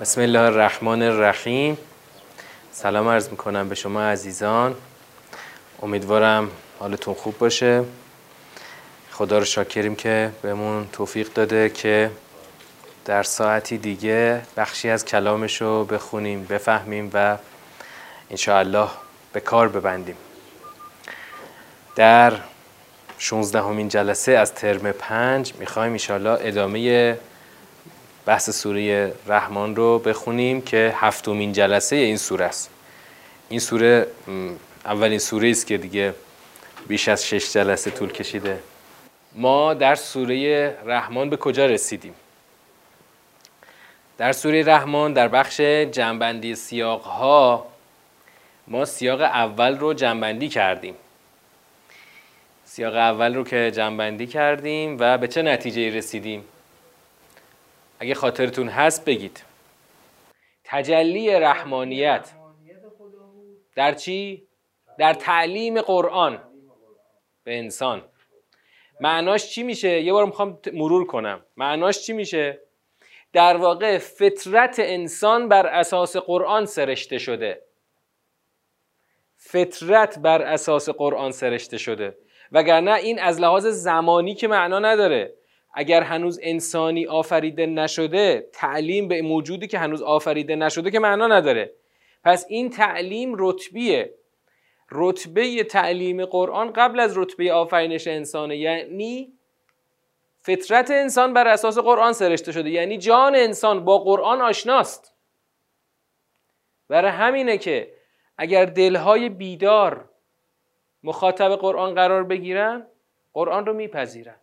بسم الله الرحمن الرحیم سلام عرض می‌کنم به شما عزیزان. امیدوارم حالتون خوب باشه. خدا رو شاکریم که بهمون توفیق داده که در ساعتی دیگه بخشی از کلامش رو بخونیم بفهمیم و انشاءالله به کار ببندیم. در 16 همین جلسه از ترم پنج می‌خوایم انشاءالله ادامه بحث سوره رحمان رو بخونیم که هفتمین جلسه این سوره است. این سوره اولین سوره است که دیگه بیش از شش جلسه طول کشیده. ما در سوره رحمان به کجا رسیدیم؟ در سوره رحمان در بخش جنبندی سیاق ها ما سیاق اول رو جنبندی کردیم. سیاق اول رو که جنبندی کردیم و به چه نتیجه رسیدیم؟ اگه خاطرتون هست بگید. تجلی رحمانیت. در چی؟ در تعلیم قرآن. به انسان. معناش چی میشه؟ یه بار می‌خوام مرور کنم. معناش چی میشه؟ در واقع فطرت انسان بر اساس قرآن سرشته شده. فطرت بر اساس قرآن سرشته شده. وگرنه این از لحاظ زمانی که معنا نداره. اگر هنوز انسانی آفریده نشده تعلیم به موجودی که هنوز آفریده نشده که معنا نداره. پس این تعلیم رتبیه. رتبه تعلیم قرآن قبل از رتبه آفرینش انسانه یعنی فطرت انسان بر اساس قرآن سرشته شده. یعنی جان انسان با قرآن آشناست. برای همینه که اگر دلهای بیدار مخاطب قرآن قرار بگیرن قرآن رو میپذیرن.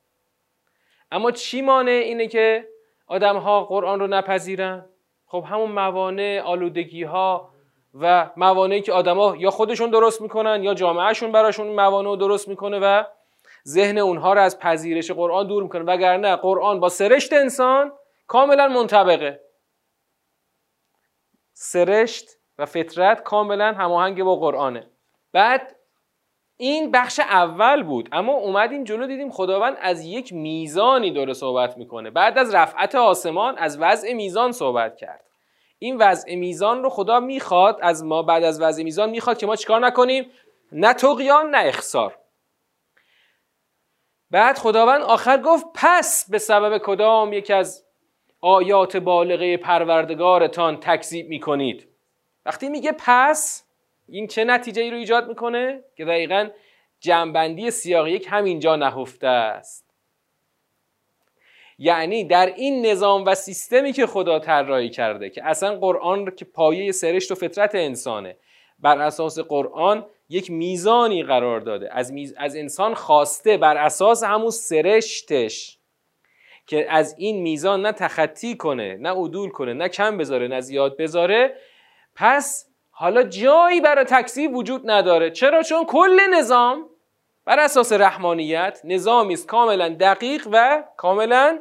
اما چی مانع اینه که آدم ها قرآن رو نپذیرن؟ خب همون موانع آلودگی ها و موانعی که آدما یا خودشون درست می‌کنن یا جامعهشون براشون موانع رو درست می‌کنه و ذهن اونها رو از پذیرش قرآن دور می‌کنه. وگرنه قرآن با سرشت انسان کاملا منطبقه. سرشت و فطرت کاملا هماهنگ با قرآنه. بعد این بخش اول بود اما اومدیم جلو دیدیم خداوند از یک میزانی داره صحبت می‌کنه. بعد از رفعت آسمان از وضع میزان صحبت کرد. این وضع میزان رو خدا می‌خواد از ما بعد از وضع میزان می‌خواد که ما چیکار نکنیم؟ نه تقیان نه اخسار. بعد خداوند آخر گفت پس به سبب کدام یکی از آیات بالغه پروردگارتان تکذیب می‌کنید؟ وقتی میگه پس این چه نتیجه ای رو ایجاد می‌کنه که دقیقا جنبندی سیاق یک همینجا نهفته است. یعنی در این نظام و سیستمی که خدا طراحی کرده که اصلا قرآن که پایه سرشت و فطرت انسانه بر اساس قرآن یک میزانی قرار داده. از, از انسان خواسته بر اساس همون سرشتش که از این میزان نه تخطی کنه نه عدول کنه نه کم بذاره نه زیاد بذاره. پس حالا جایی برای تکذیب وجود نداره. چرا؟ چون کل نظام بر اساس رحمانیت نظامی است کاملا دقیق و کاملا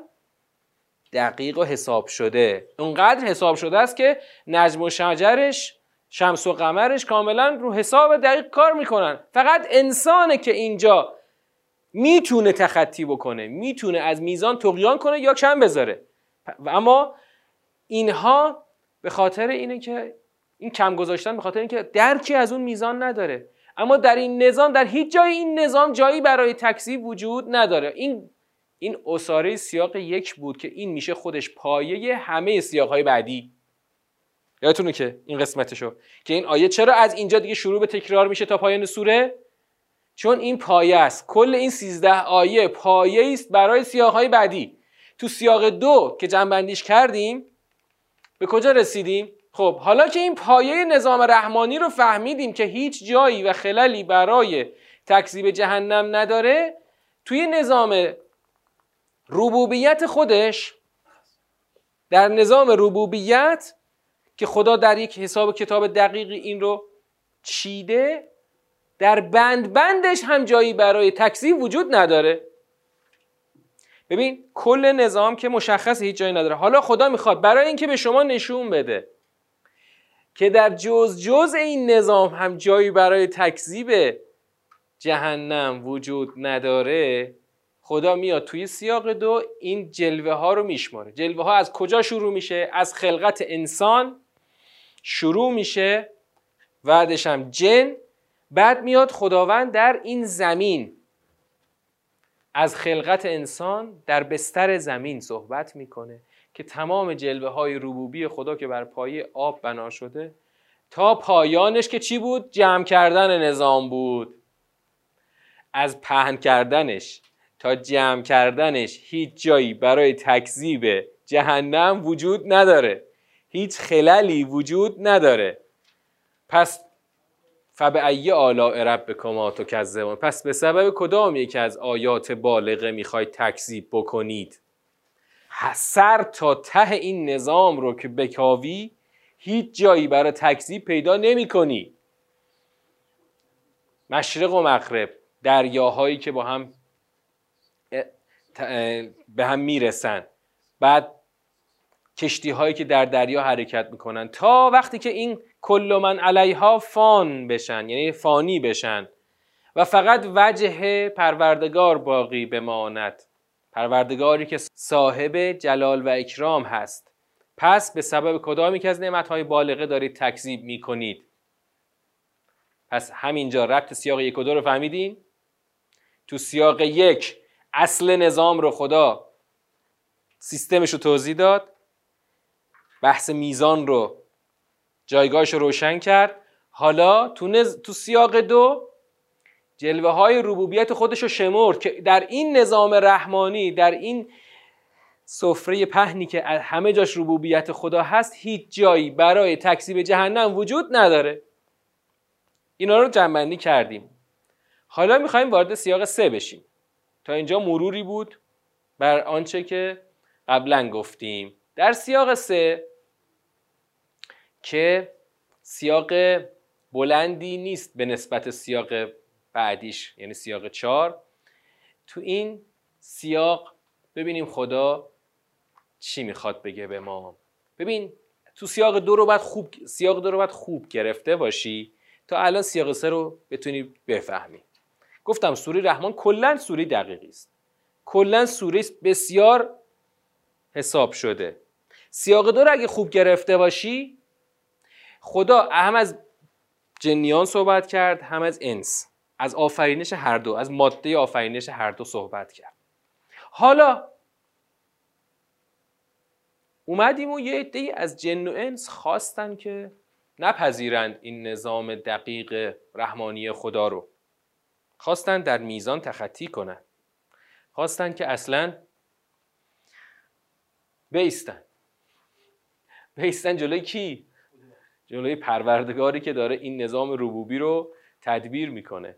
دقیق و حساب شده. اونقدر حساب شده است که نجم و شجرش شمس و قمرش کاملا رو حساب دقیق کار می‌کنن. فقط انسانه که اینجا می‌تونه تخطی بکنه می‌تونه از میزان تقیان کنه یا کم بذاره. اما اینها به خاطر اینه که این کم گذاشتن به خاطر اینکه درکی از اون میزان نداره. اما در این نظام در هیچ جای این نظام جایی برای تکذیب وجود نداره. این این اساره سیاق یک بود که این میشه خودش پایه همه سیاق های بعدی. یادتونه که این قسمتشو؟ که این آیه چرا از اینجا دیگه شروع به تکرار میشه تا پایان سوره؟ چون این پایه است. کل این سیزده آیه پایه است برای سیاق های بعدی. تو سیاق دو که جنبندیش کردیم به کجا رسیدیم؟ خب حالا که این پایه نظام رحمانی رو فهمیدیم که هیچ جایی و خللی برای تکذیب جهنم نداره توی نظام ربوبیت خودش در نظام ربوبیت که خدا در یک حساب کتاب دقیقی این رو چیده در بند بندش هم جایی برای تکذیب وجود نداره. ببین کل نظام که مشخص هیچ جایی نداره. حالا خدا می‌خواد برای اینکه به شما نشون بده که در جز جز این نظام هم جایی برای تکذیب جهنم وجود نداره خدا میاد توی سیاق دو این جلوه ها رو میشماره. جلوه ها از کجا شروع میشه؟ از خلقت انسان شروع میشه بعدش هم جن. بعد میاد خداوند در این زمین. از خلقت انسان در بستر زمین صحبت می‌کنه. که تمام جلوه های ربوبی خدا که بر پایه آب بنا شده تا پایانش که چی بود؟ جمع کردن نظام بود. از پهن کردنش تا جمع کردنش هیچ جایی برای تکذیب جهنم وجود نداره. هیچ خللی وجود نداره. پس فبعی آلاء ربکما تکذبون. پس به سبب کدام یکی از آیات بالغه می‌خواید تکذیب بکنید؟ سر تا ته این نظام رو که بکاوی هیچ جایی برای تکذیب پیدا نمی کنی. مشرق و مغرب دریاهایی که با هم به هم می‌رسن. بعد کشتی هایی که در دریا حرکت می‌کنن. تا وقتی که این کل من علیها فان بشن یعنی فانی بشن. و فقط وجه پروردگار باقی بماند پروردگاری که صاحب جلال و اکرام هست. پس به سبب کدامی که از نعمتهای بالغه دارید تکذیب می‌کنید؟ پس همینجا ربط سیاق یک و دو رو فهمیدین تو سیاق یک اصل نظام رو خدا سیستمش رو توضیح داد. بحث میزان رو جایگاهش رو روشن کرد. حالا تو, نز... تو سیاق دو جلوه های ربوبیت خودش رو شمرد که در این نظام رحمانی در این سفره پهنی که همه جاش ربوبیت خدا هست هیچ جایی برای تکذیب جهنم وجود نداره. اینا رو جنبندی کردیم. حالا می‌خوایم وارد سیاق سه بشیم. تا اینجا مروری بود بر آنچه که قبلا گفتیم. در سیاق سه که سیاق بلندی نیست به نسبت سیاق بعدیش یعنی سیاق چار تو این سیاق ببینیم خدا چی می‌خواد بگه به ما. ببین تو سیاق دو رو باید خوب سیاق دو رو باید خوب گرفته باشی تا الان سیاق سه رو بتونی بفهمی. گفتم سوره رحمان کلا سوره دقیقی است. کلا سوره بسیار حساب شده. سیاق دو رو اگه خوب گرفته باشی خدا هم از جنیان صحبت کرد هم از انس. از آفرینش هر دو از ماده آفرینش هر دو صحبت کرد. حالا اومدیم و یه عده از جن و انس خواستن که نپذیرند این نظام دقیق رحمانی خدا رو. خواستن در میزان تخطی کنن. خواستن که اصلا بیستن. بیستن جلوی کی؟ جلوی پروردگاری که داره این نظام ربوبی رو تدبیر می‌کنه.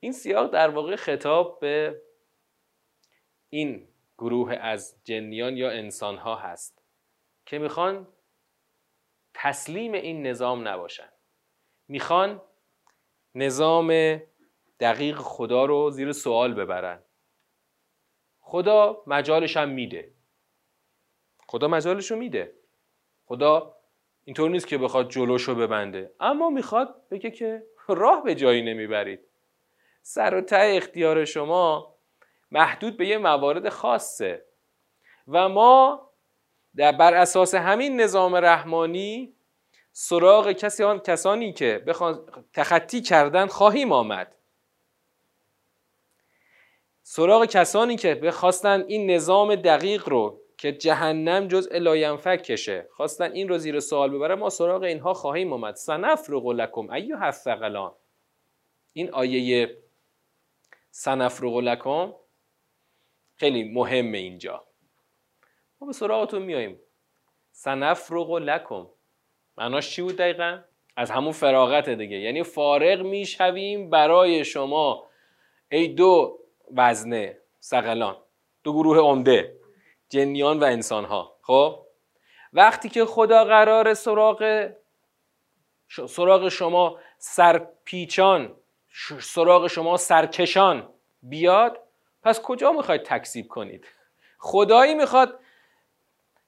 این سیاق در واقع خطاب به این گروه از جنیان یا انسانها هست که می‌خوان تسلیم این نظام نباشن. می‌خوان نظام دقیق خدا رو زیر سوال ببرن. خدا مجالش هم میده. خدا مجالش رو میده. خدا اینطور نیست که بخواد جلوش رو ببنده. اما می‌خواد بگه که راه به جایی نمی‌برید. سر و ته اختیار شما محدود به یه موارد خاصه. و ما در بر اساس همین نظام رحمانی سراغ کسی آن کسانی که بخوان تخطی کردن خواهیم آمد. سراغ کسانی که بخواستن این نظام دقیق رو که جهنم جز لاینفک کشه خواستن این رو زیر سوال ببره ما سراغ اینها خواهیم آمد. سنفرغ لکم ایها الثقلان. این آیه سنفرغ لکم خیلی مهمه اینجا. ما به سراغتون میاییم. سنفرغ لکم معناش چی بود دقیقا؟ از همون فراغت دیگه. یعنی فارغ می‌شویم برای شما. ای دو وزنه سقلان دو گروه عمده. جنیان و انسان ها خب؟ وقتی که خدا قرار سراغ سراغ شما سرپیچان سراغ شما سرکشان بیاد پس کجا می‌خواید تکذیب کنید؟ خدایی می‌خواد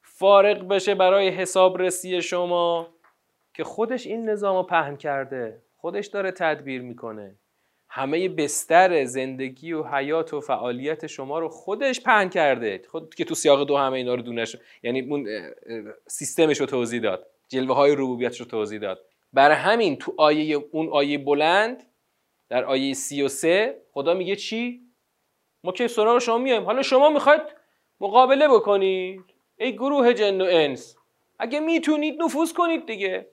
فارغ بشه برای حسابرسی شما که خودش این نظام رو پهن کرده خودش داره تدبیر می‌کنه. همه بستر زندگی و حیات و فعالیت شما رو خودش پهن کرده. خود که تو سیاق دو همه اینا رو دونش یعنی اون سیستمش رو توضیح داد. جلوه های ربوبیتش رو توضیح داد. برای همین تو آیه اون آیه بلند در آیه 33 خدا میگه چی؟ ما که سراغ شما میایم. حالا شما می‌خواید مقابله بکنید. ای گروه جن و انس اگه می‌تونید نفوذ کنید دیگه.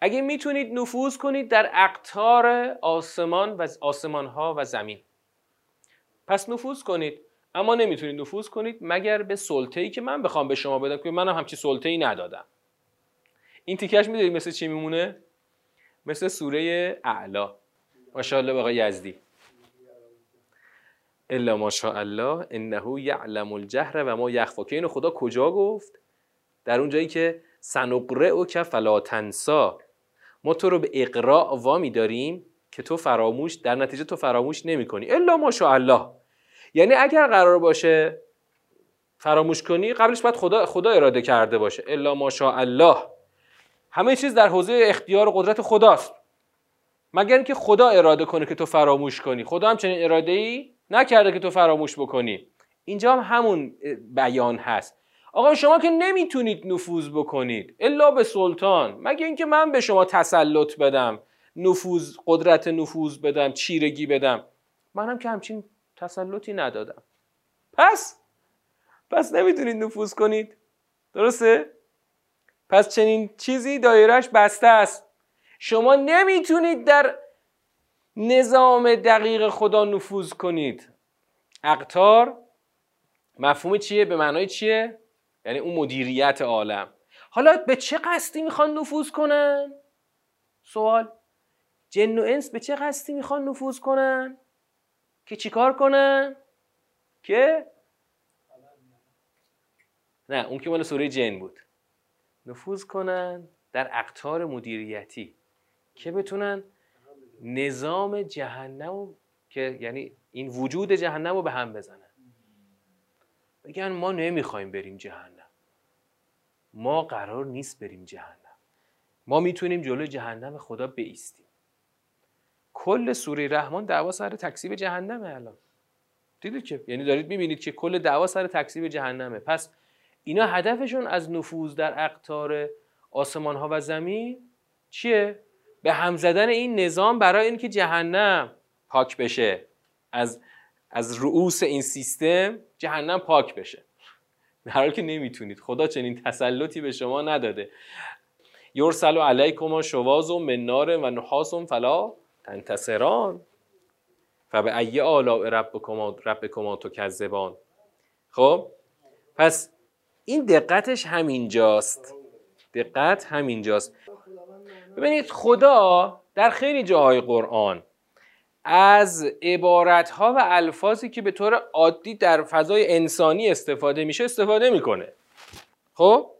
اگه می‌تونید نفوذ کنید در اقطار آسمان و آسمان ها و زمین. پس نفوذ کنید. اما نمی‌تونید نفوذ کنید مگر به سلطه ای که من بخوام به شما بدم که منم همچی سلطه ای ندادم. این تیکش می‌دونید مثل چی میمونه؟ مثل سوره اعلا. ماشاءالله بقا یزدی. الا ماشاءالله انه یعلم الجهر و ما یخفا که اینو خدا کجا گفت؟ در اون جایی که سنقره او که فلا تنسا. ما تو رو به اقراع وامی داریم که تو فراموش در نتیجه تو فراموش نمی کنی الا ماشاءالله یعنی اگر قرار باشه فراموش کنی قبلش باید خدا خدا اراده کرده باشه. الا ماشاءالله همه چیز در حوزه اختیار و قدرت خداست. مگر اینکه خدا اراده کنه که تو فراموش کنی. خدا هم چنین اراده ای نکرده که تو فراموش بکنی. اینجا هم همون بیان هست. آقا شما که نمی‌تونید نفوذ بکنید الا به سلطان. مگه اینکه من به شما تسلط بدم نفوذ قدرت نفوذ بدم چیرگی بدم. منم که همچین تسلطی ندادم. پس؟ پس نمی‌تونید نفوذ کنید. درسته؟ پس چنین چیزی دایرش بسته است. شما نمی‌تونید در نظام دقیق خدا نفوذ کنید. اقتار مفهوم چیه؟ به معنای چیه؟ یعنی اون مدیریت عالم. حالا به چه قصدی می‌خوان نفوذ کنن؟ سوال. جن و انس به چه قصدی می‌خوان نفوذ کنن؟ که چیکار کنن؟ که؟ نه اون که مال سوره جن بود. نفوذ کنن در اقطار مدیریتی که بتونن نظام جهنم که یعنی این وجود جهنم رو به هم بزنن. بگن ما نمی‌خوایم بریم جهنم. ما قرار نیست بریم جهنم. ما می‌تونیم جلو جهنم خدا بیستیم. کل سوره رحمان دعوا سر تکسیب جهنمه الان. دیدید که یعنی دارید می‌بینید که کل دعوا سر تکسیب جهنمه. پس اینا هدفشون از نفوذ در اقطار آسمان ها و زمین چیه؟ به هم زدن این نظام برای اینکه جهنم پاک بشه. از از رؤوس این سیستم جهنم پاک بشه. در حالی که نمی‌تونید. خدا چنین تسلطی به شما نداده. یرسل علیکم شواز و منار و نحاس فلا تنتصران. فبه ای آلاء ربکما ربکما کذبان خب؟ پس این دقتش همینجاست. دقت همینجاست. ببینید خدا در خیلی جاهای قرآن از عبارت ها و الفاظی که به طور عادی در فضای انسانی استفاده میشه استفاده می‌کنه. خب؟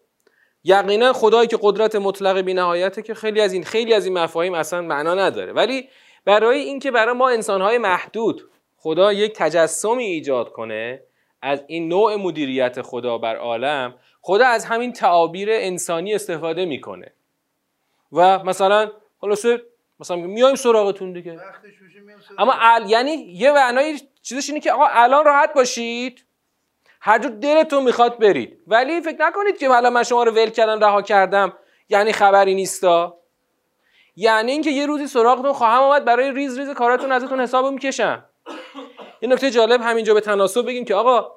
یقینا خدایی که قدرت مطلق بینهایته که خیلی از این خیلی از این مفاهیم اصلا معنا نداره. ولی برای اینکه برای ما انسانهای محدود خدا یک تجسمی ایجاد کنه از این نوع مدیریت خدا بر عالم خدا از همین تعابیر انسانی استفاده می‌کنه. و مثلا خلاصه مثلا میایم سراغتون دیگه. اما یعنی یه معنای چیزش اینه که آقا الان راحت باشید. هر جور دلتون می‌خواد برید. ولی فکر نکنید که حالا من شما رو ول کردم رها کردم. یعنی خبری نیستا. یعنی اینکه یه روزی سراغتون خواهم آمد برای ریز ریز کاراتون ازتون حساب می‌کشم. یه نکته جالب همینجا به تناسب بگیم که آقا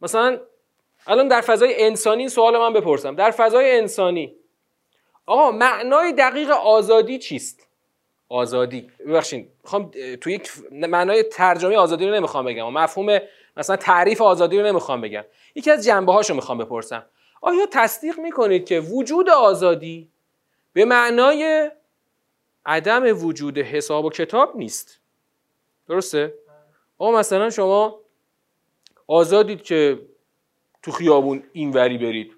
مثلا الان در فضای انسانی سوال من بپرسم. در فضای انسانی آقا معنای دقیق آزادی چیست؟ آزادی. ببخشید می‌خوام تو یک معنای ترجمه آزادی رو نمی‌خوام بگم. مفهوم مثلا تعریف آزادی رو نمی‌خوام بگم. یکی از جنبه هاشو می‌خوام بپرسم. آیا تصدیق می‌کنید که وجود آزادی به معنای عدم وجود حساب و کتاب نیست؟ درسته؟ آقا مثلا شما آزادید که تو خیابون اینوری برید.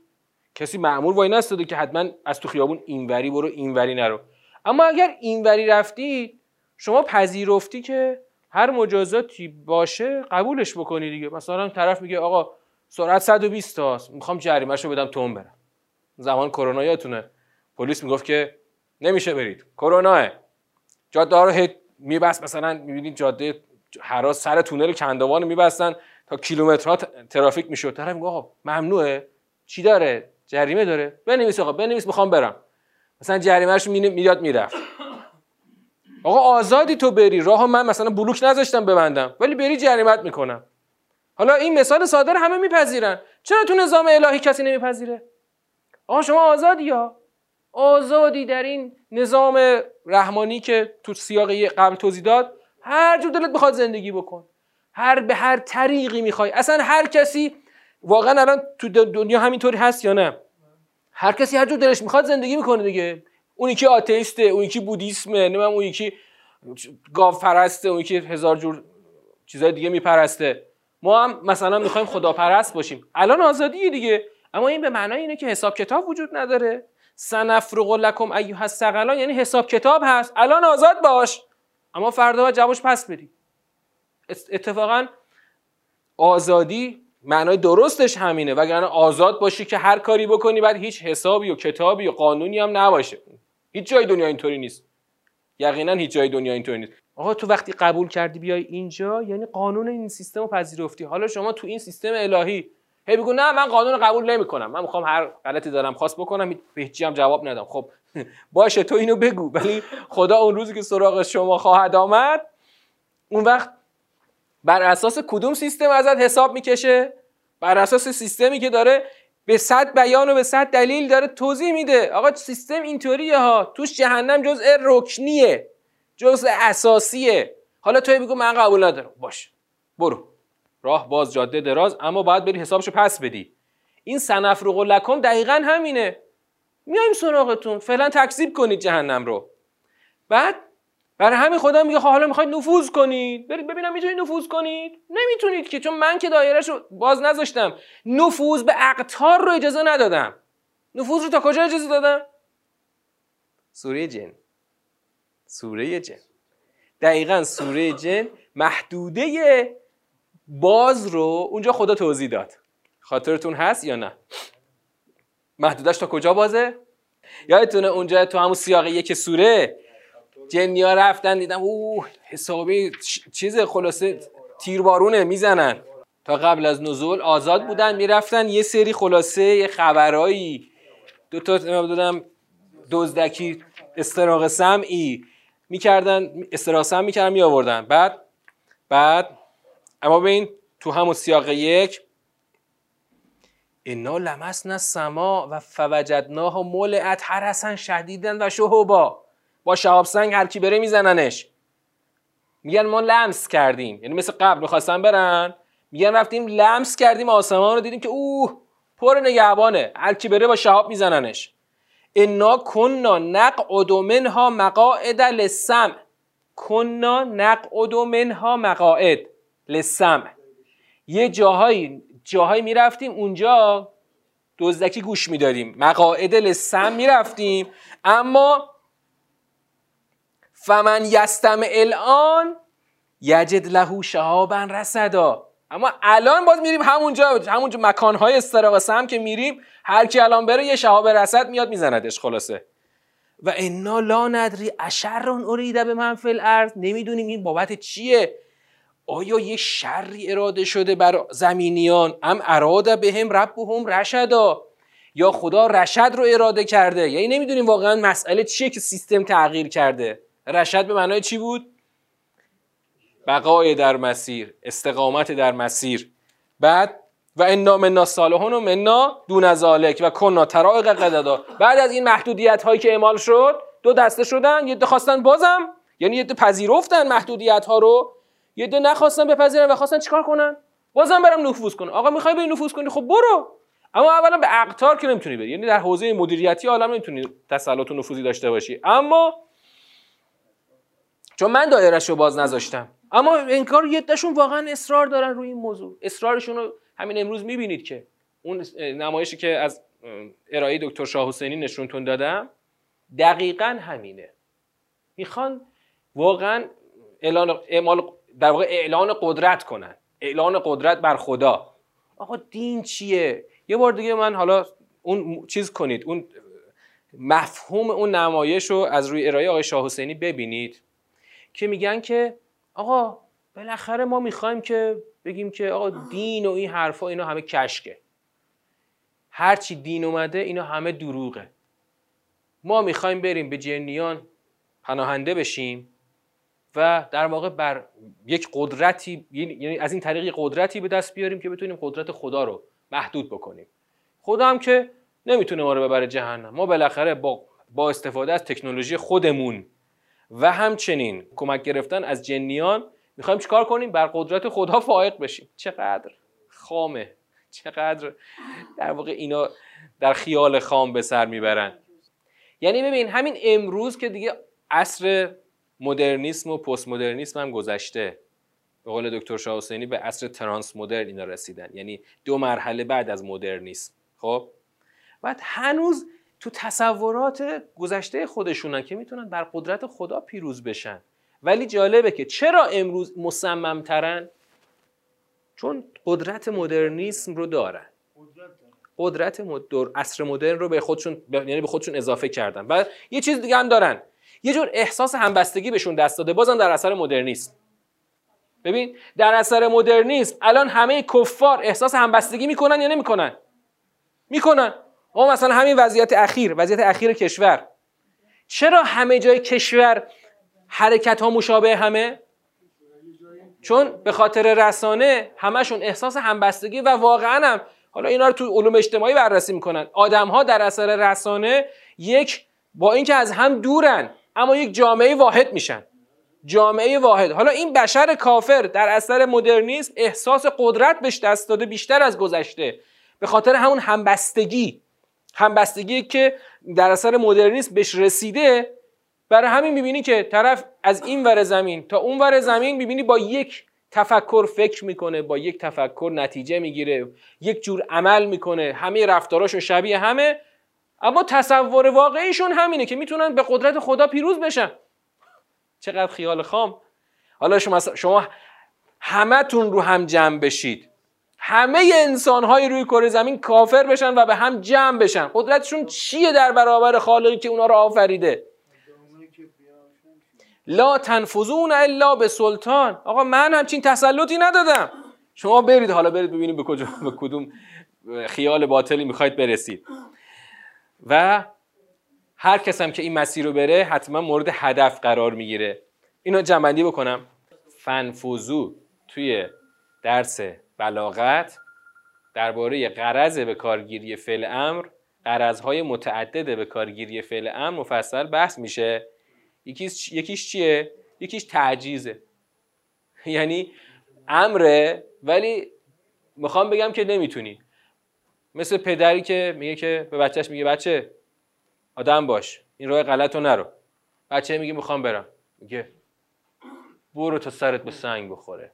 کسی معمول وای نستاده که حتما از تو خیابون اینوری برو اینوری نرو. اما اگر اینوری رفتی شما پذیرفتی که هر مجازاتی باشه قبولش بکنی دیگه. مثلا طرف میگه آقا سرعت 120 تاست می‌خوام جریمهشو بدم تون برم. زمان کرونا یادتونه. پلیس می‌گفت که نمیشه برید. کروناه جاده رو میبست مثلا می‌بینید جاده حراس سر تونل کندوان میبستن تا کیلومترها ترافیک می‌شد. طرف میگه آقا ممنوعه. چی داره؟ جریمه داره. بنویس آقا بنویس می‌خوام برم. مثلا جریمهش میاد می‌رفت. آقا آزادی تو بری. راه من مثلا بلوک نذاشتم ببندم ولی بری جریمت می‌کنم. حالا این مثال ساده همه میپذیرن. چرا تو نظام الهی کسی نمیپذیره؟ آقا شما آزادی یا آزادی در این نظام رحمانی که تو سیاق قبل توضیح داد هر جور دلت بخواد زندگی بکن. هر به هر طریقی می‌خوای. اصلا هر کسی واقعا الان تو دنیا همینطوری هست یا نه؟ هر کسی هر جور دلش می‌خواد زندگی می‌کنه دیگه. اون یکی آتئیسته اون یکی بودیسمه نمی‌دونم اون یکی گاو پرسته اون یکی هزار جور چیزای دیگه میپرسته. ما هم مثلا می‌خوایم خدا پرست باشیم. الان آزادی دیگه. اما این به معنای اینه که حساب کتاب وجود نداره. سنفرغ لکم ایها الثقلان یعنی حساب کتاب هست. الان آزاد باش. اما فردا باید جوابش پس بدی اتفاقا آزادی معنای درستش همینه وگرنه آزاد باشی که هر کاری بکنی بعد هیچ حسابی و کتابی و قانونی هم نباشه. هیچ جای دنیا اینطوری نیست. یقینا هیچ جای دنیا اینطوری نیست. آقا تو وقتی قبول کردی بیای اینجا یعنی قانون این سیستم رو پذیرفتی. حالا شما تو این سیستم الهی هی بگو نه من قانون قبول نمی‌کنم. من می‌خوام هر غلطی دارم خواست بکنم به هیچی هم جواب ندم. خب باشه تو اینو بگو. ولی خدا اون روزی که سراغ شما خواهد آمد اون وقت بر اساس کدوم سیستم ازت حساب می‌کشه؟ بر اساس سیستمی که داره به صد بیان و به صد دلیل داره توضیح میده. آقا سیستم اینطوریه ها. توش جهنم جزء رکنیه جزء اساسیه. حالا توی بگو من قبول ندارم. باش برو. راه باز جاده دراز اما باید بری حسابشو پس بدی. این سنفرغ لکم دقیقا همینه. میایم سراغتون. فعلا تکذیب کنید جهنم رو. بعد برای همین خدا میگه خب حالا می‌خواید نفوذ کنید. برید ببینم می‌تونید نفوذ کنید؟ نمی‌تونید که چون من که دایرهش رو باز نذاشتم. نفوذ به اقطار رو اجازه ندادم. نفوذ رو تا کجا اجازه دادم؟ سوره جن. سوره جن. دقیقا سوره جن محدوده باز رو اونجا خدا توضیح داد. خاطرتون هست یا نه؟ محدودش تا کجا بازه؟ یادتونه اونجا تو همون سیاق یک سوره؟ جنیا رفتن دیدم اوه حسابی چیز خلاصه تیربارونه می‌زنن. تا قبل از نزول آزاد بودن می‌رفتن یه سری خلاصه یه خبرایی. دو تا دادم دزدکی استراق سمعی. می‌کردن استراق سم می‌کردن میآوردن. بعد بعد اما ببین تو همون سیاق یک انا لمسنا سما و فوجدناها ملعت حرسن شدیدن و شهوبا با شهاب سنگ هر کی بره میزننش. میگن ما لمس کردیم. یعنی مثل قبل می‌خواستن برن. میگن رفتیم لمس کردیم آسمان رو دیدیم که اوه پر نگهبانه. هر کی بره با شهاب میزننش. انا کنا نقعد منها مقاعد للسمع کنا نقعد منها مقاعد للسمع یه جاهایی جاهایی می‌رفتیم اونجا دزدکی گوش می‌دادیم. مقاعد لسم می‌رفتیم. اما فمن یستم الان یجد لهو شهابا رسدا اما الان باز میریم همونجا همونجا مکانهای استراق سم که میریم هر کی الان بره یه شهاب رسد میاد میزندش خلاصه. و انا لا ندری اشرون اریده به من فی الارض. نمی‌دونیم این بابت چیه. آیا یه شری اراده شده بر زمینیان؟ ام اراده به هم ربهم رشدا. یا خدا رشد رو اراده کرده؟ یعنی نمی‌دونیم واقعا مسئله چیه که سیستم تغییر کرده. رشد به معنای چی بود؟ بقای در مسیر استقامت در مسیر. بعد و انا منا صالحون و منا دون ذالک و کنا ترائق قددا. بعد از این محدودیت هایی که اعمال شد دو دسته شدن یه خواستن بازم. یعنی یه پذیرفتن محدودیت ها رو. یه ده نخواستن بپذیرن و خواستن چیکار کنن؟ بازم برم نفوذ کنن آقا می‌خوای به نفوذ کنی؟ خب برو. اما اولا به اقطار که نمی‌تونی بری. یعنی در حوزه مدیریتی عالم نمی‌تونی تسلط و نفوذی داشته باشی. اما چون من دایرش رو باز نذاشتم. اما انکار یه دشون واقعا اصرار دارن روی این موضوع. اصرارشون رو همین امروز می‌بینید که اون نمایشی که از ارائه دکتر شاه حسینی نشونتون دادم دقیقا همینه. می‌خوان واقعا اعمال در واقع اعلان قدرت کنن. اعلان قدرت بر خدا. آقا دین چیه؟ یه بار دیگه من حالا اون چیز کنید. اون مفهوم اون نمایش رو از روی ارائه آقای شاه حسینی ببینید. که میگن که آقا بالاخره ما می‌خوایم که بگیم که آقا دین و این حرفا اینا همه کشکه. هرچی دین اومده اینا همه دروغه. ما می‌خوایم بریم به جنیان پناهنده بشیم. و در واقع بر یک قدرتی یعنی از این طریق قدرتی به دست بیاریم که بتونیم قدرت خدا رو محدود بکنیم. خدا هم که نمی‌تونه ما رو ببره جهنم. ما بالاخره با با استفاده از تکنولوژی خودمون و همچنین کمک گرفتن از جنیان می‌خوایم چیکار کنیم؟ بر قدرت خدا فائق بشیم. چقدر خامه. چقدر در واقع اینا در خیال خام به سر می‌برن. یعنی ببین همین امروز که دیگه عصر مدرنیسم و پست مدرنیسم هم گذشته. به قول دکتر شاه حسینی به عصر ترانس مدرن اینا رسیدن. یعنی دو مرحله بعد از مدرنیسم. خب؟ بعد هنوز تو تصورات گذشته خودشونن که می‌تونن بر قدرت خدا پیروز بشن. ولی جالبه که چرا امروز مصممترن؟ چون قدرت مدرنیسم رو دارن. قدرت مدر... عصر مدرن رو به خودشون یعنی به خودشون اضافه کردن. و یه چیز دیگه هم دارن. یه جور احساس همبستگی بهشون دست داده بازم در اثر مدرنیسم. ببین در اثر مدرنیسم الان همه کفار احساس همبستگی می‌کنن یا نمی‌کنن؟ می‌کنن. ما مثلا همین وضعیت اخیر وضعیت اخیر کشور. چرا همه جای کشور حرکت ها مشابه همه؟ چون به خاطر رسانه همشون احساس همبستگی و واقعا هم حالا اینا رو تو علوم اجتماعی بررسی می‌کنن. آدم ها در اثر رسانه یک با اینکه از هم دورن اما یک جامعه واحد میشن. جامعه واحد. حالا این بشر کافر در اثر مدرنیسم احساس قدرت بهش دست داده بیشتر از گذشته. به خاطر همون همبستگی. همبستگی که در اثر مدرنیسم بهش رسیده برای همین می‌بینی که طرف از این ور زمین تا اون ور زمین می‌بینی با یک تفکر فکر می‌کنه با یک تفکر نتیجه می‌گیره یک جور عمل می‌کنه همه رفتاراشون شبیه همه. اما تصور واقعیشون همینه که می‌تونن به قدرت خدا پیروز بشن. چقدر خیال خام. حالا شما شما همتون رو هم جمع بشید. همه انسان های روی کره زمین کافر بشن و به هم جمع بشن. قدرتشون چیه در برابر خالقی که اونا رو آفریده؟ لا تنفذون الا به سلطان. آقا من همچین تسلطی ندادم. شما برید حالا برید ببینید به کجا به کدوم خیال باطلی می‌خواید برسید. و هر کس هم که این مسیر رو بره حتما مورد هدف قرار می‌گیره. اینو جنبندی بکنم. فنفوزو توی درس بلاغت درباره قرض به کارگیری فعل امر قرضهای متعدد به کارگیری فعل امر مفصل بحث میشه. یکیش, یکیش چیه؟ یکیش تعجیزه. یعنی امره ولی می‌خوام بگم که نمی‌تونی. مثل پدری که میگه که به بچهش میگه بچه آدم باش این راه غلط رو نرو. بچه میگه می‌خوام برم. میگه برو تا سرت به سنگ بخوره.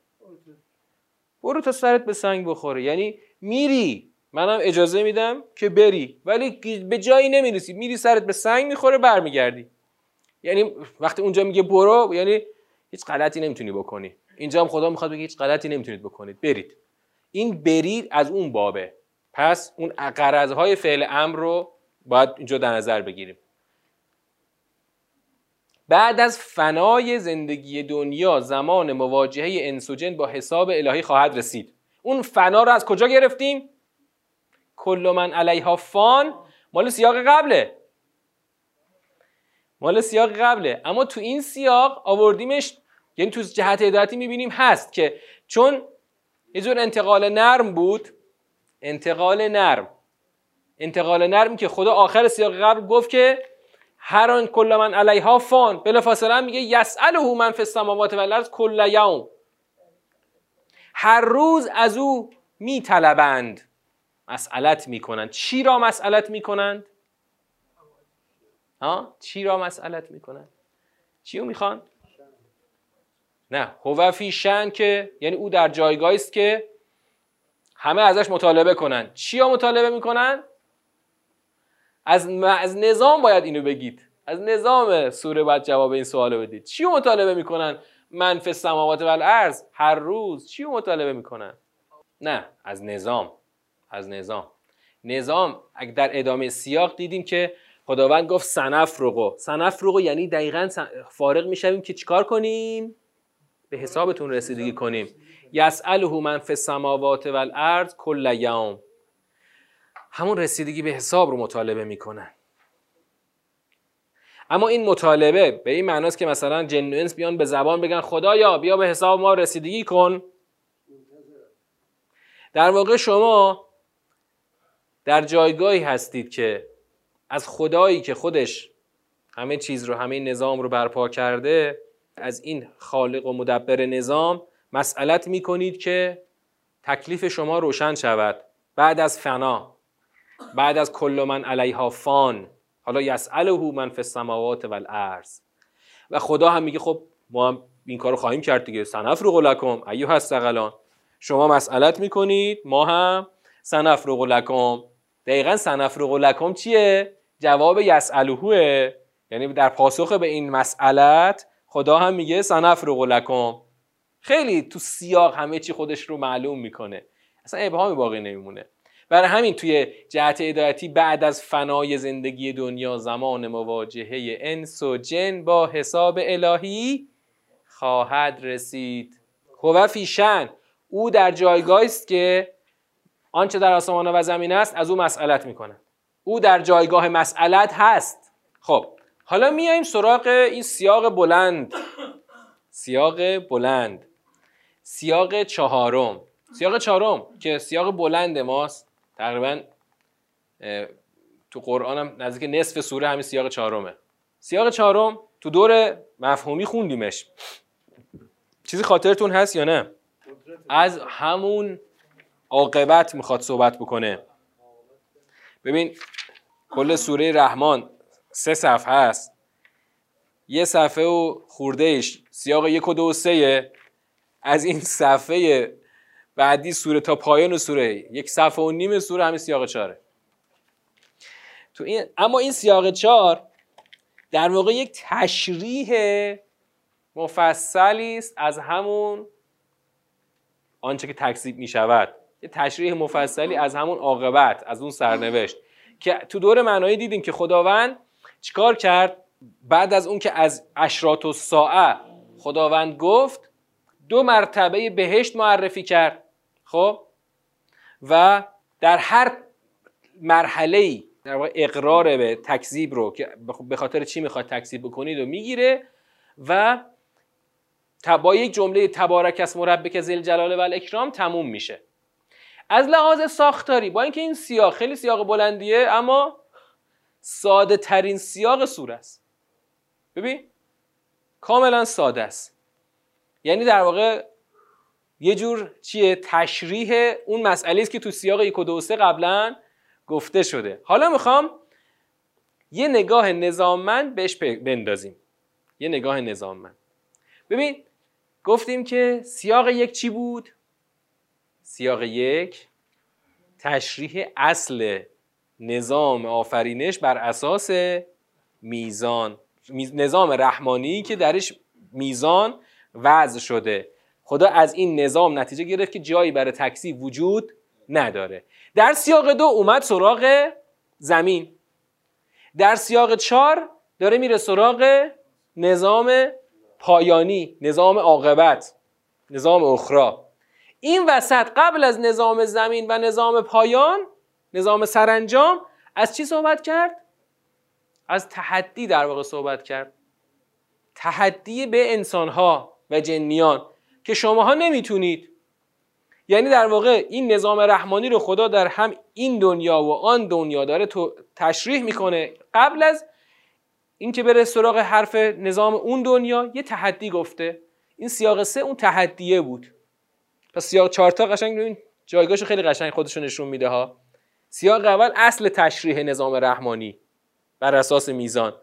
برو تا سرت به سنگ بخوره. یعنی میری. منم اجازه میدم که بری. ولی به جایی نمی‌رسی. میری سرت به سنگ می‌خوره برمیگردی. یعنی وقتی اونجا میگه برو یعنی هیچ غلطی نمی‌تونی بکنی. اینجا هم خدا می‌خواد بگه هیچ غلطی نمی‌تونید بکنید. برید. این برید از اون بابه. پس اون قرضهای فعل امر رو باید اینجا در نظر بگیریم. بعد از فنای زندگی دنیا زمان مواجهه انس و جن با حساب الهی خواهد رسید. اون فنا رو از کجا گرفتیم؟ کل من علیها فان. مال سیاق قبله. مال سیاق قبله. اما تو این سیاق آوردیمش یعنی تو جهت هدایتی می‌بینیم هست که چون یه جور انتقال نرم بود انتقال نرم. انتقال نرم که خدا آخر سیاق قبل گفت که هر آن کل من علیها فان. بلافاصله میگه یسأله من فی السماوات و کل یوم. هر روز از او میطلبند. مسئلت می‌کنند. چی را مسئلت می‌کنند؟ ها؟ چی را مسئلت می‌کنند؟ چی رو می‌خوان؟ نه. هو فی شن که یعنی او در جایگاهی است که همه ازش مطالبه کنن. چی مطالبه می‌کنن؟ از, از نظام باید اینو بگید. از نظام سوره باید جواب این سوالو بدید. چی مطالبه می‌کنن؟ منف السماوات و هر روز چی مطالبه می‌کنن؟ نه از نظام. از نظام. نظام در ادامه سیاق دیدیم که خداوند گفت سنف رقو سنف رقو یعنی دقیقا فارغ می‌شویم که چیکار کنیم؟ به حسابتون رسیدگی کنیم. یسأله من فی السماوات والارض کل یوم. همون رسیدگی به حساب رو مطالبه می‌کنن. اما این مطالبه به این معناست که مثلا جن انس بیان به زبان بگن خدایا بیا به حساب ما رسیدگی کن. در واقع شما در جایگاهی هستید که از خدایی که خودش همه چیز رو همه نظام رو برپا کرده از این خالق و مدبر نظام مسئلت می کنید که تکلیف شما روشن شود. بعد از فنا بعد از کل من علیها فان حالا یسأله من فی السماوات والارض. و خدا هم میگه خب ما هم این کارو خواهیم کرد دیگه. سنفرغ لکم ایها الثقلان. شما مسئلت می‌کنید ما هم سنفرغ لکم. دقیقا سنفرغ لکم چیه؟ جواب یسألهوه. یعنی در پاسخ به این مسئلت خدا هم میگه سنفرغ لکم. خیلی تو سیاق همه چی خودش رو معلوم می‌کنه. اصلا ابهامی باقی نمیمونه. برای همین توی جهت هدایتی بعد از فنای زندگی دنیا زمان مواجهه انس و جن با حساب الهی خواهد رسید. هو فیشن او در جایگاهی است که آنچه در آسمان و زمین است از او مسئلت می‌کنه. او در جایگاه مسئلت هست. خب حالا میایم سراغ این سیاق بلند. سیاق بلند. سیاق چهارم. سیاق چهارم که سیاق بلند ماست. تقریبا تو قرآن هم نزدیک نصف سوره همین سیاق چهارمه. سیاق چهارم تو دور مفهومی خوندیمش. چیزی خاطرتون هست یا نه؟ از همون عاقبت می‌خواد صحبت بکنه. ببین کل سوره رحمان سه صفحه هست یه صفحه و خوردهش سیاق یک و دو و سه از این صفحه بعدی سوره تا پایان سوره. یک صفحه و نیم سوره همین سیاق چاره تو این اما این سیاق چار در واقع یک تشریح مفصلی است از همون آنچه که تکذیب می شود یه تشریح مفصلی از همون عاقبت از اون سرنوشت که تو دور معنایی دیدیم که خداوند چیکار کرد؟ بعد از اون که از اشرات و ساعه خداوند گفت دو مرتبه بهشت معرفی کرد. خب؟ و در هر مرحله ای در واقع اقرار به تکذیب رو که به خاطر چی می‌خواد تکذیب بکنید و می‌گیره و با یک جمله تبارک از مربک زل جلال و الاکرام تموم میشه. از لحاظ ساختاری با اینکه این سیاق خیلی سیاق بلندیه اما ساده ترین سیاق سوره است. ببین؟ کاملا ساده است. یعنی در واقع یه جور چیه؟ تشریح اون مسئله است که تو سیاق یک و دو سه قبلا گفته شده. حالا می‌خوام یه نگاه نظاممند بهش بندازیم. یه نگاه نظاممند. ببین گفتیم که سیاق یک چی بود؟ سیاق یک تشریح اصل نظام آفرینش بر اساس میزان نظام رحمانی که درش میزان وضع شده. خدا از این نظام نتیجه گرفت که جایی برای تکسی وجود نداره. در سیاق دو اومد سراغ زمین. در سیاق چار داره میره سراغ نظام پایانی نظام عاقبت نظام اخرا این وسط قبل از نظام زمین و نظام پایان نظام سرانجام از چی صحبت کرد؟ از تحدی در واقع صحبت کرد. تحدی به انسانها. و جنیان که شماها نمی‌تونید. یعنی در واقع این نظام رحمانی رو خدا در هم این دنیا و آن دنیا داره تو تشریح می‌کنه. قبل از اینکه بره سراغ حرف نظام اون دنیا یه تحدی گفته. این سیاق سه اون تحدیه بود. پس سیاق چهار تا قشنگ ببین جایگاهشو خیلی قشنگ خودشون نشون میده ها. سیاق اول اصل تشریح نظام رحمانی بر اساس میزان.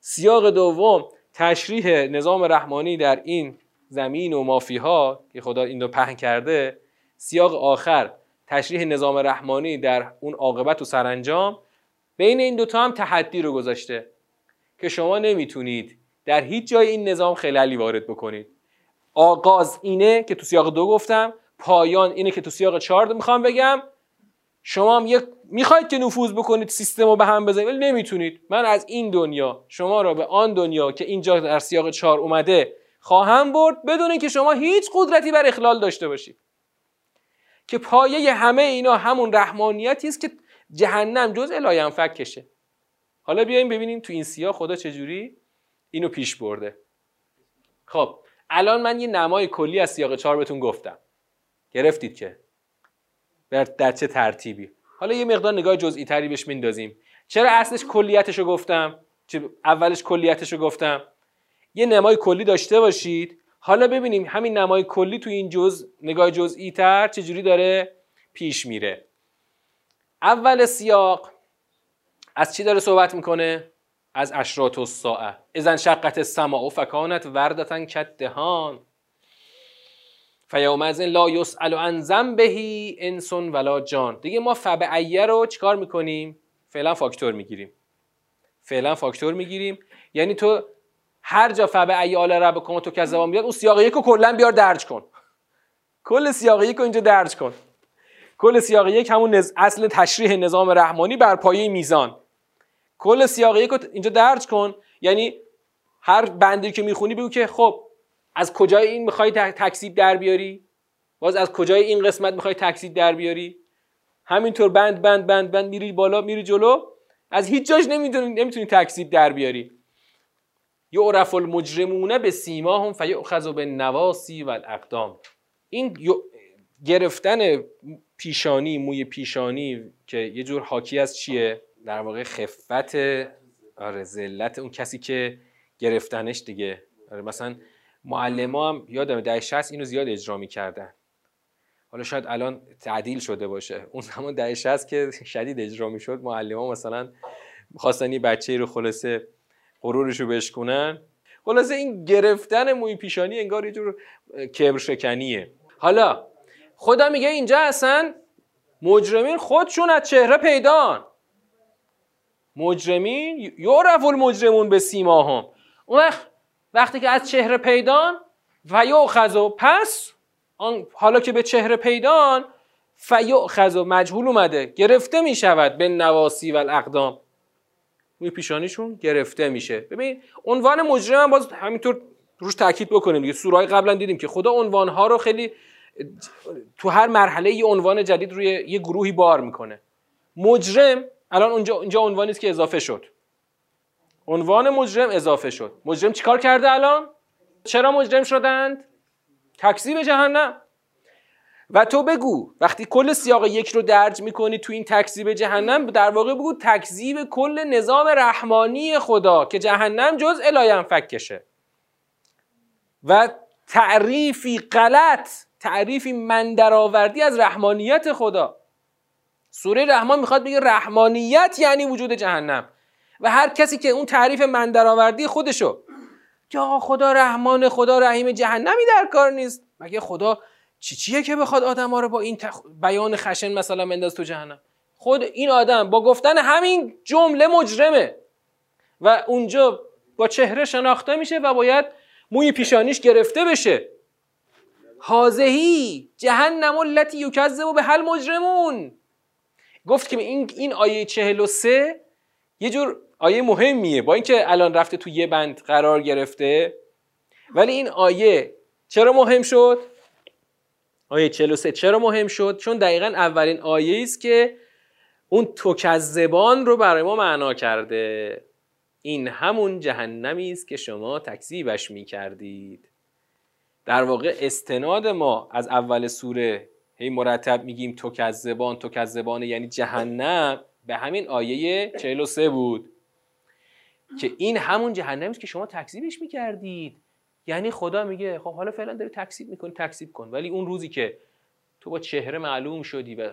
سیاق دوم تشریح نظام رحمانی در این زمین و مافیها که خدا این رو پهن کرده سیاق آخر تشریح نظام رحمانی در اون عاقبت و سرانجام بین این دوتا هم تحدی رو گذاشته که شما نمی‌تونید در هیچ جای این نظام خلالی وارد بکنید. آغاز اینه که تو سیاق دو گفتم پایان اینه که تو سیاق چهار می‌خوام بگم. شما هم یک می‌خواید که نفوذ بکنید سیستم رو به هم بزنید ولی نمی‌تونید. من از این دنیا شما را به آن دنیا که اینجا در سیاق چهار اومده خواهم برد بدون اینکه شما هیچ قدرتی بر اخلال داشته باشید. که پایه همه اینا همون رحمانیتی است که جهنم جز الایم کشه. حالا بیایم ببینیم تو این سیاه خدا چجوری اینو پیش برده. خب الان من یه نمای کلی از سیاق چهار بهتون گفتم. گرفتید که. در چه ترتیبی. حالا یه مقدار نگاه جزئی تری بهش میندازیم. چرا اصلش کلیتش رو گفتم؟ چه اولش کلیتش رو گفتم. یه نمای کلی داشته باشید. حالا ببینیم همین نمای کلی تو این جز نگاه جزئی تر چجوری داره پیش میره. اول سیاق از چی داره صحبت می‌کنه؟ از اشراط الساعه فإذا انشقت السماء فكانت وردة كالدهان فيومئذ لا يسأل عن ذنبه إنس ولا جان. دیگه ما فبأي رو چیکار می‌کنیم؟ فعلا فاکتور می‌گیریم. فعلا فاکتور می‌گیریم. یعنی تو هر جا فبعیه آل رب کن تو که زبان بیاد اون سیاق یک رو کلا بیار درج کن. کل سیاق یک رو اینجا درج کن. کل سیاق یک همون اصل تشریح نظام رحمانی بر پایه میزان. کل سیاق یک رو اینجا درج کن. یعنی هر بندی که می‌خونی بگو که خب از کجای این می‌خوای تکسیب در بیاری؟ باز از کجای این قسمت می‌خوای تکسیب در بیاری؟ همینطور بند بند بند بند میری بالا میری جلو. از هیچ جاش نمی‌تونی نمی‌تونی تکسیب در بیاری. یعرف المجرمون به سیماهم فیؤخذ به نواسی و الاقدام این گرفتن پیشانی موی پیشانی که یه جور حاکی از چیه؟ در واقع خفت آره ذلت اون کسی که گرفتنش دیگه. آره مثلا معلم هم یادم ده 60 اینو زیاد اجرا می‌کردن. حالا شاید الان تعدیل شده باشه. اون زمان ده 60 که شدید اجرا می‌شد معلم ها مثلا خواستن یه بچه رو خلاصه غرورش رو بشکنن خلاصه این گرفتن موی پیشانی انگار یه جور کبر شکنیه حالا خدا میگه اینجا اصلا مجرمین خودشون از چهره پیدان مجرمین یعرف المجرمون به سیماهم. اون وقت وقتی که از چهره پیدان و یؤخذ پس آن حالا که به چهره پیدان فیؤخذ مجهول اومده. گرفته می شود به نواسی و الاقدام. روی پیشانیشون گرفته میشه. ببین عنوان مجرم باز همینطور روش تاکید بکنیم دیگه. سورهای قبلا دیدیم که خدا عنوانها رو خیلی تو هر مرحله یه عنوان جدید روی یه گروهی بار می‌کنه. مجرم الان اونجا اینجا عنوانی است که اضافه شد. عنوان مجرم اضافه شد. مجرم چیکار کرده الان؟ چرا مجرم شدند؟ تکذیب جهنم. و تو بگو وقتی کل سیاق یک رو درج می‌کنی تو این تکذیب جهنم در واقع بگو تکذیب کل نظام رحمانی خدا که جهنم جز الایم فکشه و تعریفی غلط تعریفی من درآوردی از رحمانیت خدا. سوره رحمان می‌خواد بگه رحمانیت یعنی وجود جهنم. و هر کسی که اون تعریف من درآوردی خودشو یا خدا رحمان خدا رحیم جهنمی در کار نیست. مگه خدا چی چیه که بخواد آدم ها رو با این بیان خشن مثلا بنداز تو جهنم؟ خود این آدم با گفتن همین جمله مجرمه. و اونجا با چهره شناخته میشه و باید موی پیشانیش گرفته بشه. حاضهی جهنم التي یکذب به حل مجرمون. گفت که این این آیه 43 یه جور آیه مهمیه. با اینکه الان رفته تو یه بند قرار گرفته. ولی این آیه چرا مهم شد؟ آیه 43 چرا مهم شد؟ چون دقیقا اولین آیه است که اون توکذبان رو برای ما معنا کرده. این همون جهنمی است که شما تکذیبش می کردید در واقع استناد ما از اول سوره هی مرتب میگیم توکذبان توکذبان یعنی جهنم به همین آیه 43 بود. که این همون جهنمی است که شما تکذیبش می‌کردید. یعنی خدا میگه خب حالا فعلا داری تکذیب می‌کنی تکذیب کن. ولی اون روزی که تو با چهره معلوم شدی و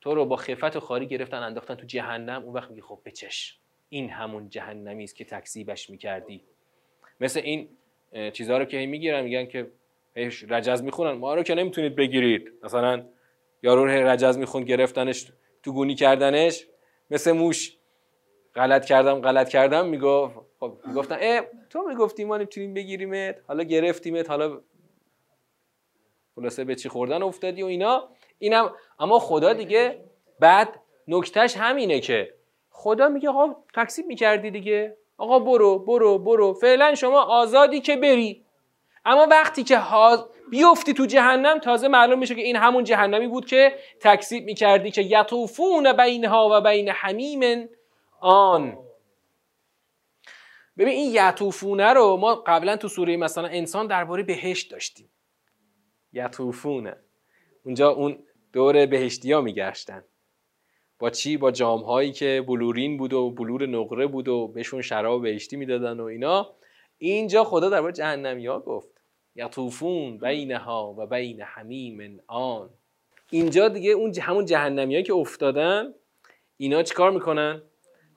تو رو با خفت و خاری گرفتن انداختن تو جهنم اون وقت میگه خب بچش این همون جهنمی است که تکذیبش می‌کردی. مثل این چیزها رو که می‌گیرن میگن که رجز می‌خونن ما رو که نمی‌تونید بگیرید. مثلا یارو رجز میخون گرفتنش تو گونی کردنش. مثل موش غلط کردم غلط کردم می‌گفت. خب می‌گفتن اه تو می‌گفتی ما نمی‌تونیم بگیریمت. حالا گرفتیمت حالا خلاصه به چی خوردن افتادی و اینا. اینم اما خدا دیگه بعد نکتهش همینه که خدا میگه آقا تکسیب می‌کردی دیگه. آقا برو برو برو. فعلا شما آزادی که بری. اما وقتی که بیفتی تو جهنم تازه معلوم میشه که این همون جهنمی بود که تکسیب می‌کردی که یطوفون بینها و بین حمیم آن. ببین این یطوفونه رو ما قبلا تو سوره مثلا انسان درباره بهشت داشتیم. یطوفونه اونجا اون دور بهشتی ها میگشتن. با چی؟ با جام هایی که بلورین بود و بلور نقره بود و بهشون شراب بهشتی می‌دادن و اینا. اینجا خدا درباره جهنمی ها گفت. یطوفون بینها و بین حمیم آن. اینجا دیگه اون همون جهنمی که افتادن اینا چیکار می‌کنن؟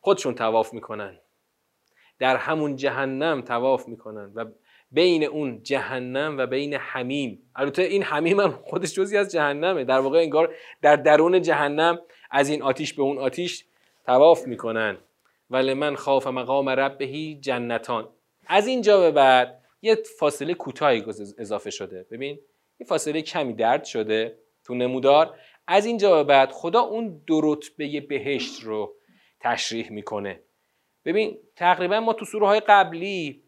خودشون تواف می‌کنن. در همون جهنم تواف می‌کنن و بین اون جهنم و بین حمیم. البته این حمیم هم خودش جزی از جهنمه. در واقع انگار در درون جهنم از این آتیش به اون آتیش تواف می‌کنن. ولی من خاف مقام ربهی جنتان. از اینجا به بعد یه فاصله کوتاهی اضافه شده. ببین این فاصله کمی درد شده تو نمودار. از اینجا به بعد خدا اون دو رتبه بهشت رو تشریح می‌کنه. ببین تقریبا ما تو سوره های قبلی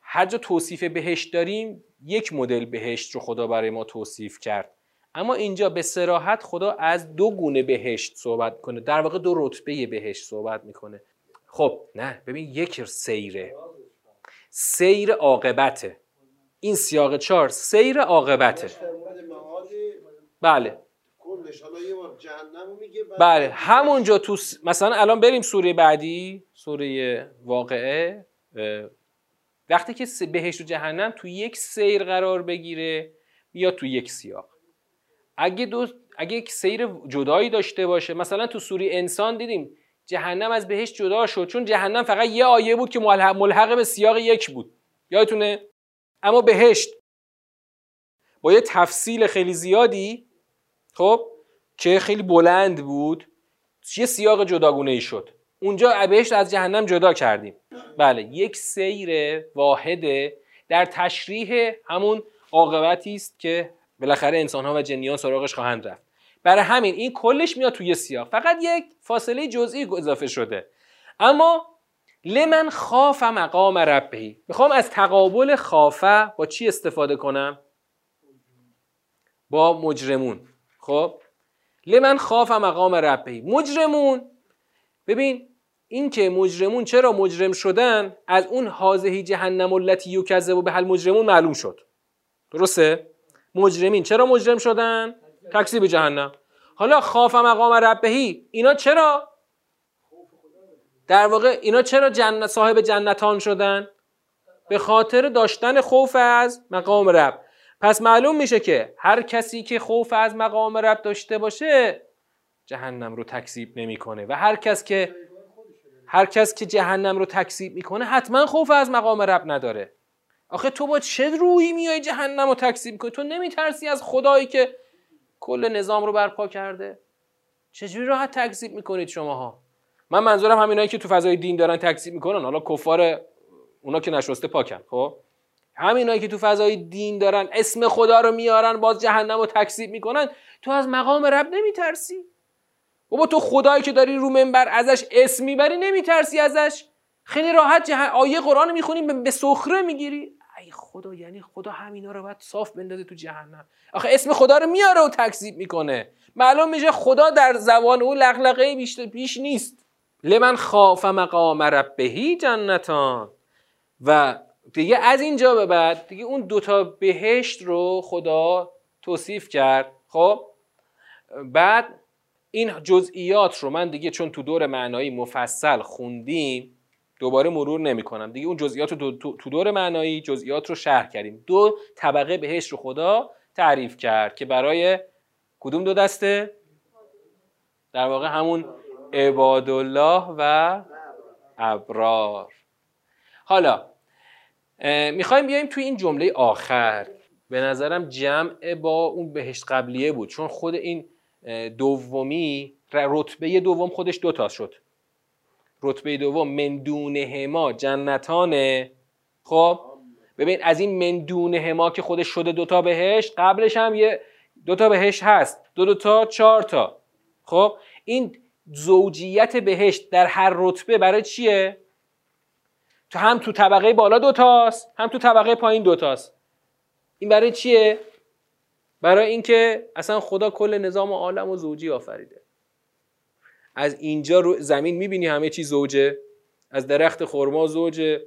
هر جا توصیف بهشت داریم یک مدل بهشت رو خدا برای ما توصیف کرد. اما اینجا به سراحت خدا از دو گونه بهشت صحبت کنه در واقع دو رتبه بهشت صحبت می‌کنه. خب نه ببین یک سیره. سیر عاقبته. این سیاق چهار سیر عاقبته. بله. بله همونجا تو مثلا الان بریم سوره بعدی سوره واقعه وقتی که بهشت و جهنم تو یک سیر قرار بگیره یا تو یک سیاق. اگه دو اگه یک سیر جدایی داشته باشه مثلا تو سوره انسان دیدیم جهنم از بهشت جدا شد چون جهنم فقط یه آیه بود که ملحق به سیاق یک بود. یادتونه؟ اما بهشت با یه تفصیل خیلی زیادی خب که خیلی بلند بود. یه سیاق جداگونه ای شد. اونجا بهشت از جهنم جدا کردیم. بله یک سیر واحده در تشریح همون عاقبتی است که بالاخره انسان ها و جنیان سراغش خواهند رفت. برای همین این کلش میاد توی سیاق. فقط یک فاصله جزئی اضافه شده. اما لمن خاف مقام ربهی. می‌خوام از تقابل خافه با چی استفاده کنم؟ با مجرمون. خب؟ لمن خاف مقام ربهی مجرمون. ببین این که مجرمون چرا مجرم شدن از اون حاضهی جهنم التی و و به حل مجرمون معلوم شد. درسته؟ مجرمین چرا مجرم شدن؟ تکذیب جهنم. حالا خاف مقام ربهی اینا چرا؟ در واقع اینا چرا جنت صاحب جنتان شدن؟ به خاطر داشتن خوف از مقام رب. پس معلوم میشه که هر کسی که خوف از مقام رب داشته باشه جهنم رو تکذیب نمی‌کنه. و هر کس که هر کس که جهنم رو تکذیب می‌کنه حتما خوف از مقام رب نداره. آخه تو با چه روی میای جهنم رو تکذیب کنی؟ تو نمیترسی از خدایی که کل نظام رو برپا کرده؟ چجوری راحت تکذیب می‌کنید شماها؟ من منظورم همینایی که تو فضای دین دارن تکذیب می‌کنن. حالا کفار اونا که نشسته پاکن خب؟ همینایی که تو فضای دین دارن اسم خدا رو میارن باز جهنم رو تکذیب می‌کنن تو از مقام رب نمیترسی. بابا تو خدایی که داری رو منبر ازش اسم می‌بری نمیترسی ازش. خیلی راحت جه... آیه قرآن می‌خونی به سخره می‌گیری. ای خدا یعنی خدا همینا رو باید صاف بندازه تو جهنم. آخه اسم خدا رو میاره و تکذیب می‌کنه. معلوم میشه خدا در زبان او لغلقه بیش, بیش نیست. لمن خاف مقام ربهی جنتان. و دیگه از اینجا به بعد دیگه اون دوتا بهشت رو خدا توصیف کرد. خب؟ بعد این جزئیات رو من دیگه چون تو دور معنایی مفصل خوندیم دوباره مرور نمی کنم دیگه اون جزئیات رو تو دور معنایی جزئیات رو شرح کردیم. دو طبقه بهشت رو خدا تعریف کرد که برای کدوم دو دسته؟ در واقع همون عبادالله و ابرار. حالا می‌خوایم بیایم توی این جمله آخر. به نظرم جمع با اون بهشت قبلیه بود. چون خود این دومی رتبه دوم خودش دوتا شد. رتبه دوم من هما جنتانه خب ببین از این من هما که خودش شده دوتا بهشت قبلش هم یه دوتا بهشت هست. دو دوتا چهار تا. خب این زوجیت بهشت در هر رتبه برای چیه؟ تو هم تو طبقه بالا دوتاست هم تو طبقه پایین دوتاست این برای چیه؟ برای اینکه اصلا خدا کل نظام عالم و زوجی آفریده. از اینجا رو زمین می‌بینی همه چی زوجه؟ از درخت خرما زوجه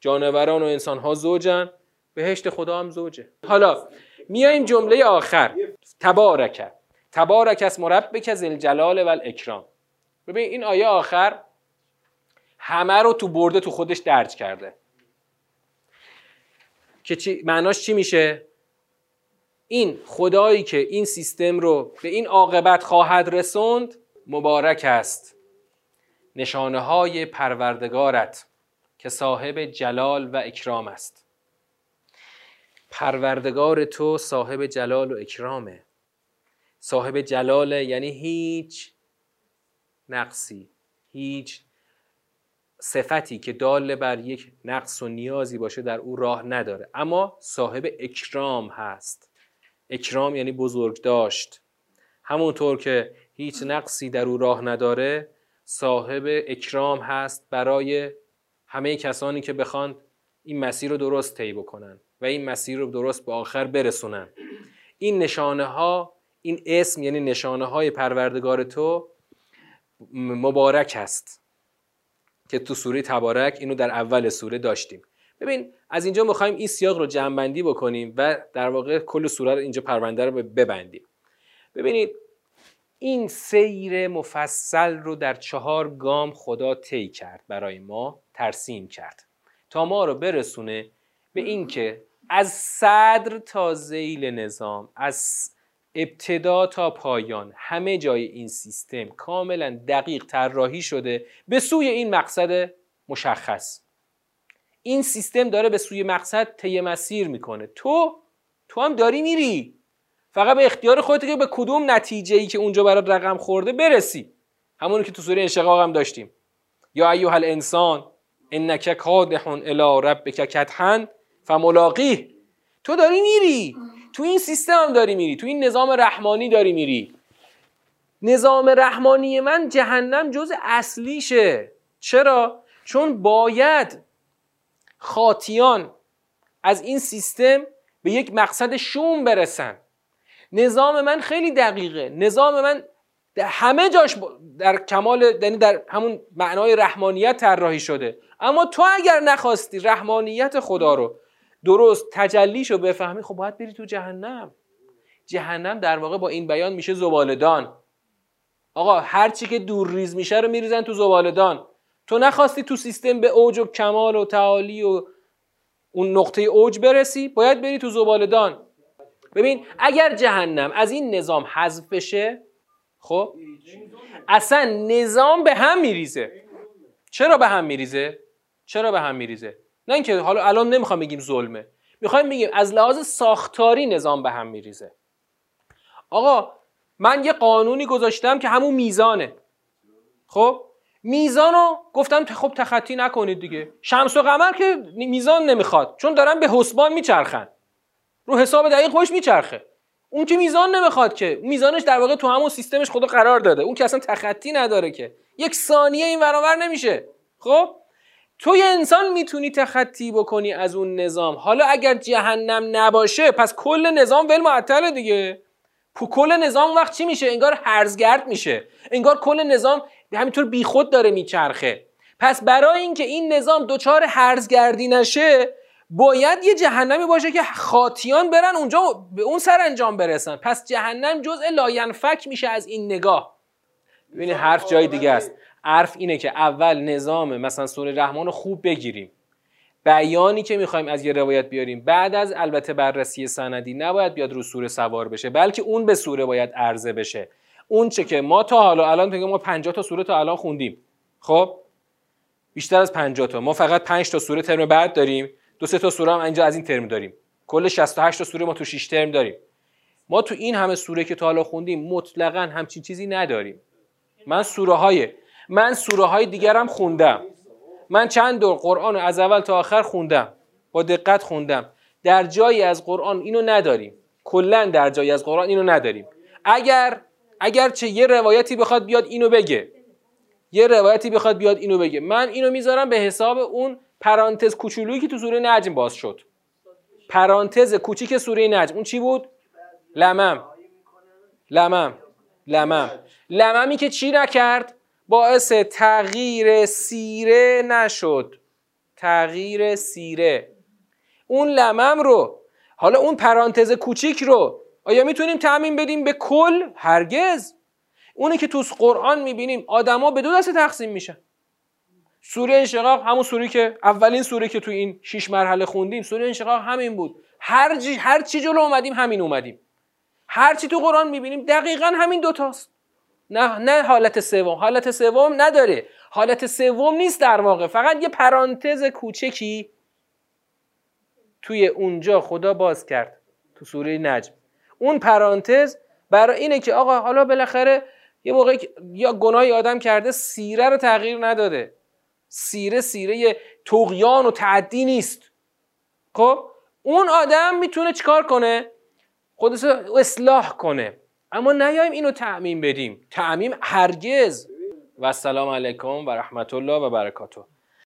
جانوران و انسانها زوجن بهشت خدا هم زوجه. حالا میایم جمله آخر. تبارک. تبارک از مربک ذل جلال و الاکرام. ببین این آیه آخر همه رو تو برده تو خودش درج کرده. که چی معناش چی میشه؟ این خدایی که این سیستم رو به این عاقبت خواهد رسوند مبارک است. نشانه های پروردگارت که صاحب جلال و اکرام است. پروردگار تو صاحب جلال و اکرامه. صاحب جلاله یعنی هیچ نقصی هیچ صفتی که دال بر یک نقص و نیازی باشه در او راه نداره. اما صاحب اکرام هست. اکرام یعنی بزرگ داشت. همونطور که هیچ نقصی در او راه نداره صاحب اکرام هست برای همه کسانی که بخوان این مسیر رو درست طی بکنن و این مسیر رو درست به آخر برسونن. این نشانه ها این اسم یعنی نشانه های پروردگار تو مبارک است که تو سوره تبارک اینو در اول سوره داشتیم. ببین از اینجا می‌خوایم این سیاق رو جمعبندی بکنیم و در واقع کل سوره رو اینجا پرونده رو ببندیم. ببینید این سیر مفصل رو در چهار گام خدا طی کرد برای ما ترسیم کرد. تا ما رو برسونه به اینکه از صدر تا زیل نظام از ابتدا تا پایان. همه جای این سیستم کاملا دقیق طراحی شده به سوی این مقصد مشخص. این سیستم داره به سوی مقصد طی مسیر می‌کنه. تو تو هم داری میری. فقط به اختیار خودت که به کدوم نتیجه ای که اونجا برات رقم خورده برسی. همونی که تو سوره انشقاق هم داشتیم. یا ایها الانسان انک کادح الی ربک کدحا فملاقیه. تو داری میری. تو این سیستم هم داری میری تو این نظام رحمانی داری میری. نظام رحمانی من جهنم جز اصلیشه. چرا؟ چون باید خاطیان از این سیستم به یک مقصد شوم برسن. نظام من خیلی دقیقه. نظام من در همه جاش در کمال یعنی در همون معنای رحمانیت طراحی شده. اما تو اگر نخواستی رحمانیت خدا رو درست تجلیشو بفهمی خب باید بری تو جهنم. جهنم در واقع با این بیان میشه زبالدان آقا هرچی که دور ریز میشه رو میریزن تو زبالدان تو نخواستی تو سیستم به اوج و کمال و تعالی و اون نقطه اوج برسی باید بری تو زبالدان ببین اگر جهنم از این نظام حذف بشه خب اصلا نظام به هم میریزه. چرا به هم میریزه؟ چرا به هم میریزه؟ نه اینکه حالا الان نمی‌خوام بگیم ظلمه. می‌خوایم بگیم از لحاظ ساختاری نظام به هم میریزه. آقا من یه قانونی گذاشتم که همون میزانه. خب؟ میزان رو گفتم خب تخطی نکنید دیگه. شمس و قمر که میزان نمی‌خواد. چون دارن به حسبان میچرخن. رو حساب دقیق خوش میچرخه. اون که میزان نمی‌خواد که. میزانش در واقع تو همون سیستمش خدا قرار داده. اون که اصلا تخطی نداره که. یک ثانیه این برابر نمیشه. خب؟ تو یه انسان می‌تونی تخطی بکنی از اون نظام. حالا اگر جهنم نباشه پس کل نظام ول معطله دیگه. کل نظام وقت چی میشه؟ انگار هرزگرد میشه. انگار کل نظام همینطور بیخود داره میچرخه. پس برای اینکه این نظام دچار هرزگردی نشه باید یه جهنمی باشه که خاطیان برن اونجا به اون سر انجام برسن. پس جهنم جزء لاینفک میشه از این نگاه. ببینید حرف جای دیگه است. حرف اینه که اول نظام مثلا سوره رحمان رو خوب بگیریم. بیانی که می‌خوایم از یه روایت بیاریم. بعد از البته بررسی سندی نباید بیاد رو سوره سوار بشه بلکه اون به سوره باید عرضه بشه. اون چه که ما تا حالا الان ما 50 تا سوره تا الان خوندیم. خب؟ بیشتر از 50 تا. ما فقط 5 تا سوره ترم بعد داریم. دو سه تا سوره هم اینجا از این ترم داریم. کل 68 تا سوره ما تو 6 ترم داریم. ما تو این همه سوره که تا حالا خوندیم مطلقا همچین چیزی نداریم. من سوره های من سوره های دیگرم خوندم. من چند دور قرآن از اول تا آخر خوندم. با دقت خوندم. در جایی از قرآن اینو نداریم. کلا در جایی از قرآن اینو نداریم. اگر اگرچه یه روایتی بخواد بیاد اینو بگه. یه روایتی بخواد بیاد اینو بگه. من اینو می‌ذارم به حساب اون پرانتز کوچولویی که تو سوره نجم باز شد. پرانتز کوچیک سوره نجم. اون چی بود؟ لمم. لمم. لمم. لممی که چی نکرد؟ باعث تغییر سیره نشد. تغییر سیره. اون لمم رو حالا اون پرانتز کوچیک رو آیا می‌تونیم تعمین بدیم به کل؟ هرگز. اونی که تو قرآن می‌بینیم آدما به دو دسته تقسیم میشن. سوره انشقاق همون سوره که اولین سوره که تو این شش مرحله خوندیم سوره انشقاق همین بود. هر هر چی جلو اومدیم همین اومدیم. هر چی تو قرآن می‌بینیم دقیقا همین دوتاست نه نه حالت سوم. حالت سوم نداره. حالت سوم نیست در واقع. فقط یه پرانتز کوچکی توی اونجا خدا باز کرد تو سوره نجم. اون پرانتز برای اینه که آقا حالا بالاخره یه موقع یا گناهی آدم کرده سیره رو تغییر نداده. سیره سیره تقیان و تعدی نیست. خب؟ اون آدم می‌تونه چیکار کنه؟ خودش اصلاح کنه. اما نیایم اینو تعمین بدیم. تعمیم هرگز. و السلام علیکم و رحمت الله و برکاته.